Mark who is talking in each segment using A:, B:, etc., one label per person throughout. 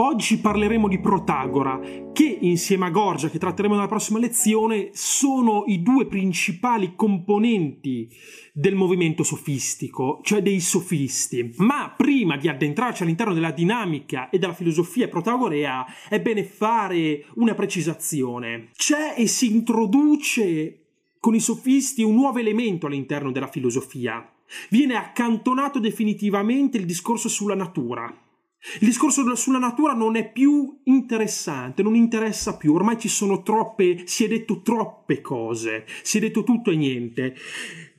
A: Oggi parleremo di Protagora, che insieme a Gorgia, che tratteremo nella prossima lezione, sono i due principali componenti del movimento sofistico, cioè dei sofisti. Ma prima di addentrarci all'interno della dinamica e della filosofia protagorea, è bene fare una precisazione. C'è e si introduce con i sofisti un nuovo elemento all'interno della filosofia. Viene accantonato definitivamente il discorso sulla natura. Il discorso sulla natura non è più interessante, non interessa più, ormai ci sono troppe, si è detto troppe cose, si è detto tutto e niente.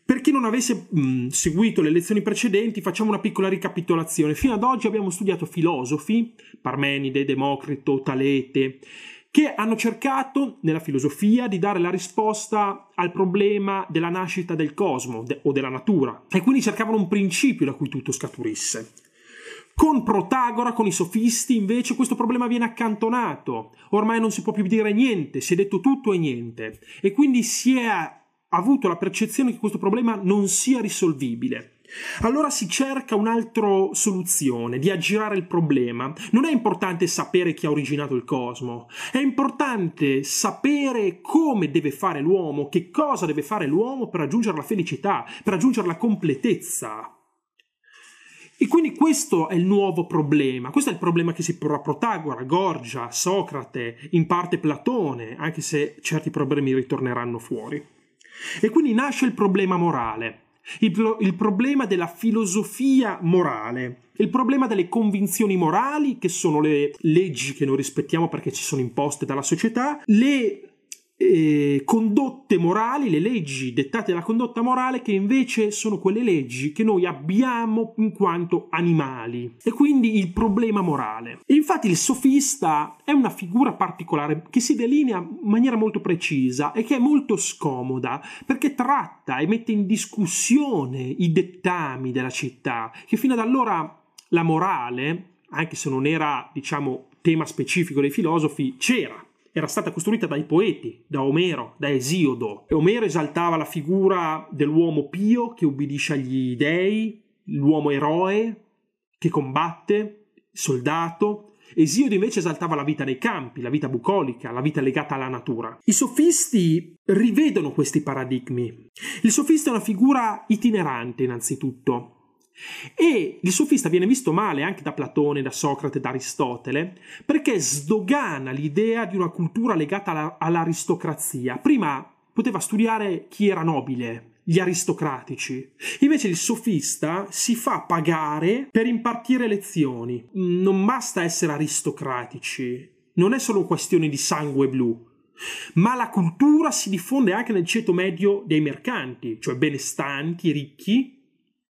A: Per chi non avesse mh, seguito le lezioni precedenti, facciamo una piccola ricapitolazione. Fino ad oggi abbiamo studiato filosofi, Parmenide, Democrito, Talete, che hanno cercato nella filosofia di dare la risposta al problema della nascita del cosmo de- o della natura e quindi cercavano un principio da cui tutto scaturisse. Con Protagora, con i sofisti, invece, questo problema viene accantonato. Ormai non si può più dire niente, si è detto tutto e niente. E quindi si è avuto la percezione che questo problema non sia risolvibile. Allora si cerca un'altra soluzione di aggirare il problema. Non è importante sapere chi ha originato il cosmo, è importante sapere come deve fare l'uomo, che cosa deve fare l'uomo per raggiungere la felicità, per raggiungere la completezza. E quindi questo è il nuovo problema, questo è il problema che si porrà Protagora, Gorgia, Socrate, in parte Platone, anche se certi problemi ritorneranno fuori. E quindi nasce il problema morale, il, il, problema della filosofia morale, il problema delle convinzioni morali, che sono le leggi che noi rispettiamo perché ci sono imposte dalla società, le eh, condotte morali, le leggi dettate dalla condotta morale, che invece sono quelle leggi che noi abbiamo in quanto animali, e quindi il problema morale. Infatti il sofista è una figura particolare che si delinea in maniera molto precisa e che è molto scomoda perché tratta e mette in discussione i dettami della città, che fino ad allora la morale, anche se non era, diciamo, tema specifico dei filosofi, c'era era stata costruita dai poeti, da Omero, da Esiodo. E Omero esaltava la figura dell'uomo pio che ubbidisce agli dei, l'uomo eroe che combatte, soldato. Esiodo invece esaltava la vita nei campi, la vita bucolica, la vita legata alla natura. I sofisti rivedono questi paradigmi. Il sofista è una figura itinerante innanzitutto, e il sofista viene visto male anche da Platone, da Socrate, da Aristotele, perché sdogana l'idea di una cultura legata alla, all'aristocrazia. Prima poteva studiare chi era nobile, gli aristocratici. Invece il sofista si fa pagare per impartire lezioni. Non basta essere aristocratici, non è solo questione di sangue blu. Ma la cultura si diffonde anche nel ceto medio dei mercanti, cioè benestanti, ricchi,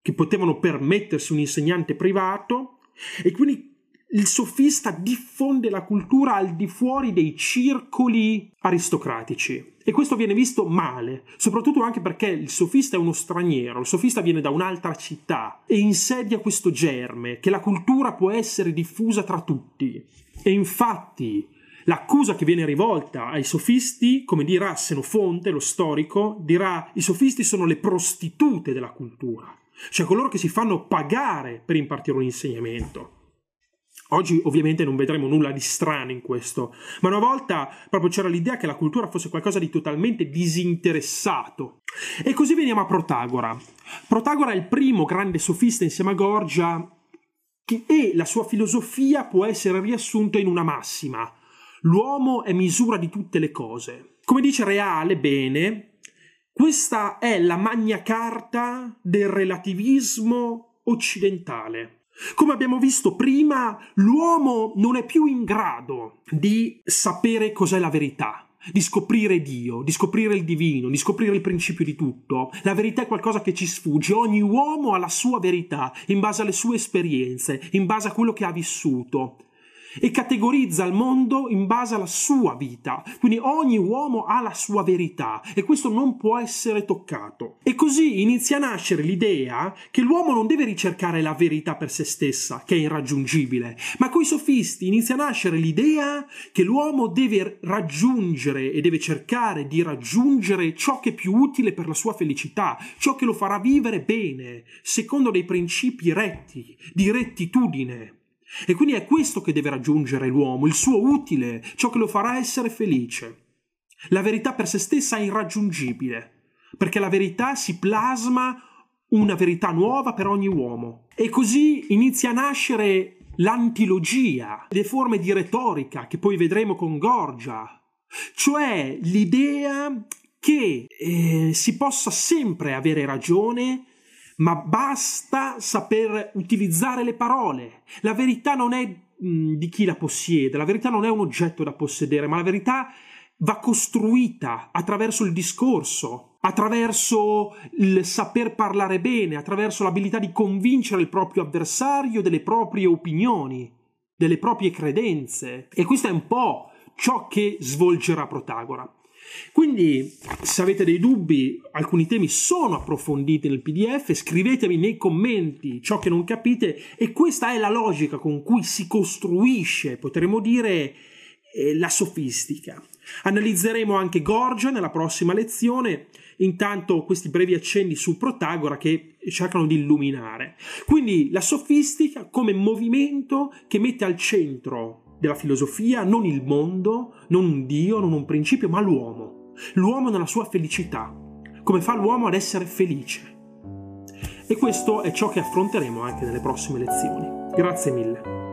A: che potevano permettersi un insegnante privato e quindi il sofista diffonde la cultura al di fuori dei circoli aristocratici e questo viene visto male, soprattutto anche perché il sofista è uno straniero, il sofista viene da un'altra città e insedia questo germe che la cultura può essere diffusa tra tutti. E infatti l'accusa che viene rivolta ai sofisti, come dirà Senofonte, lo storico, dirà i sofisti sono le prostitute della cultura cioè coloro che si fanno pagare per impartire un insegnamento. Oggi ovviamente non vedremo nulla di strano in questo, ma una volta proprio c'era l'idea che la cultura fosse qualcosa di totalmente disinteressato. E così veniamo a Protagora. Protagora è il primo grande sofista insieme a Gorgia e la sua filosofia può essere riassunta in una massima. L'uomo è misura di tutte le cose. Come dice Reale, bene, questa è la magna carta del relativismo occidentale. Come abbiamo visto prima, l'uomo non è più in grado di sapere cos'è la verità, di scoprire Dio, di scoprire il divino, di scoprire il principio di tutto. La verità è qualcosa che ci sfugge. Ogni uomo ha la sua verità, in base alle sue esperienze, in base a quello che ha vissuto e categorizza il mondo in base alla sua vita. Quindi ogni uomo ha la sua verità e questo non può essere toccato. E così inizia a nascere l'idea che l'uomo non deve ricercare la verità per se stessa, che è irraggiungibile, ma coi sofisti inizia a nascere l'idea che l'uomo deve raggiungere e deve cercare di raggiungere ciò che è più utile per la sua felicità, ciò che lo farà vivere bene, secondo dei principi retti, di rettitudine E quindi è questo che deve raggiungere l'uomo, il suo utile, ciò che lo farà essere felice. La verità per se stessa è irraggiungibile, perché la verità si plasma una verità nuova per ogni uomo. E così inizia a nascere l'antilogia, le forme di retorica che poi vedremo con Gorgia, cioè l'idea che eh, si possa sempre avere ragione, ma basta saper utilizzare le parole. La verità non è mh, di chi la possiede, la verità non è un oggetto da possedere, ma la verità va costruita attraverso il discorso, attraverso il saper parlare bene, attraverso l'abilità di convincere il proprio avversario delle proprie opinioni, delle proprie credenze. E questo è un po' ciò che svolgerà Protagora. Quindi, se avete dei dubbi, alcuni temi sono approfonditi nel PDF, scrivetemi nei commenti ciò che non capite e questa è la logica con cui si costruisce, potremmo dire, eh, la sofistica. Analizzeremo anche Gorgia nella prossima lezione, intanto questi brevi accenni su Protagora che cercano di illuminare. Quindi la sofistica come movimento che mette al centro della filosofia non il mondo, non un Dio, non un principio, ma l'uomo. L'uomo nella sua felicità. Come fa l'uomo ad essere felice. E questo è ciò che affronteremo anche nelle prossime lezioni. Grazie mille.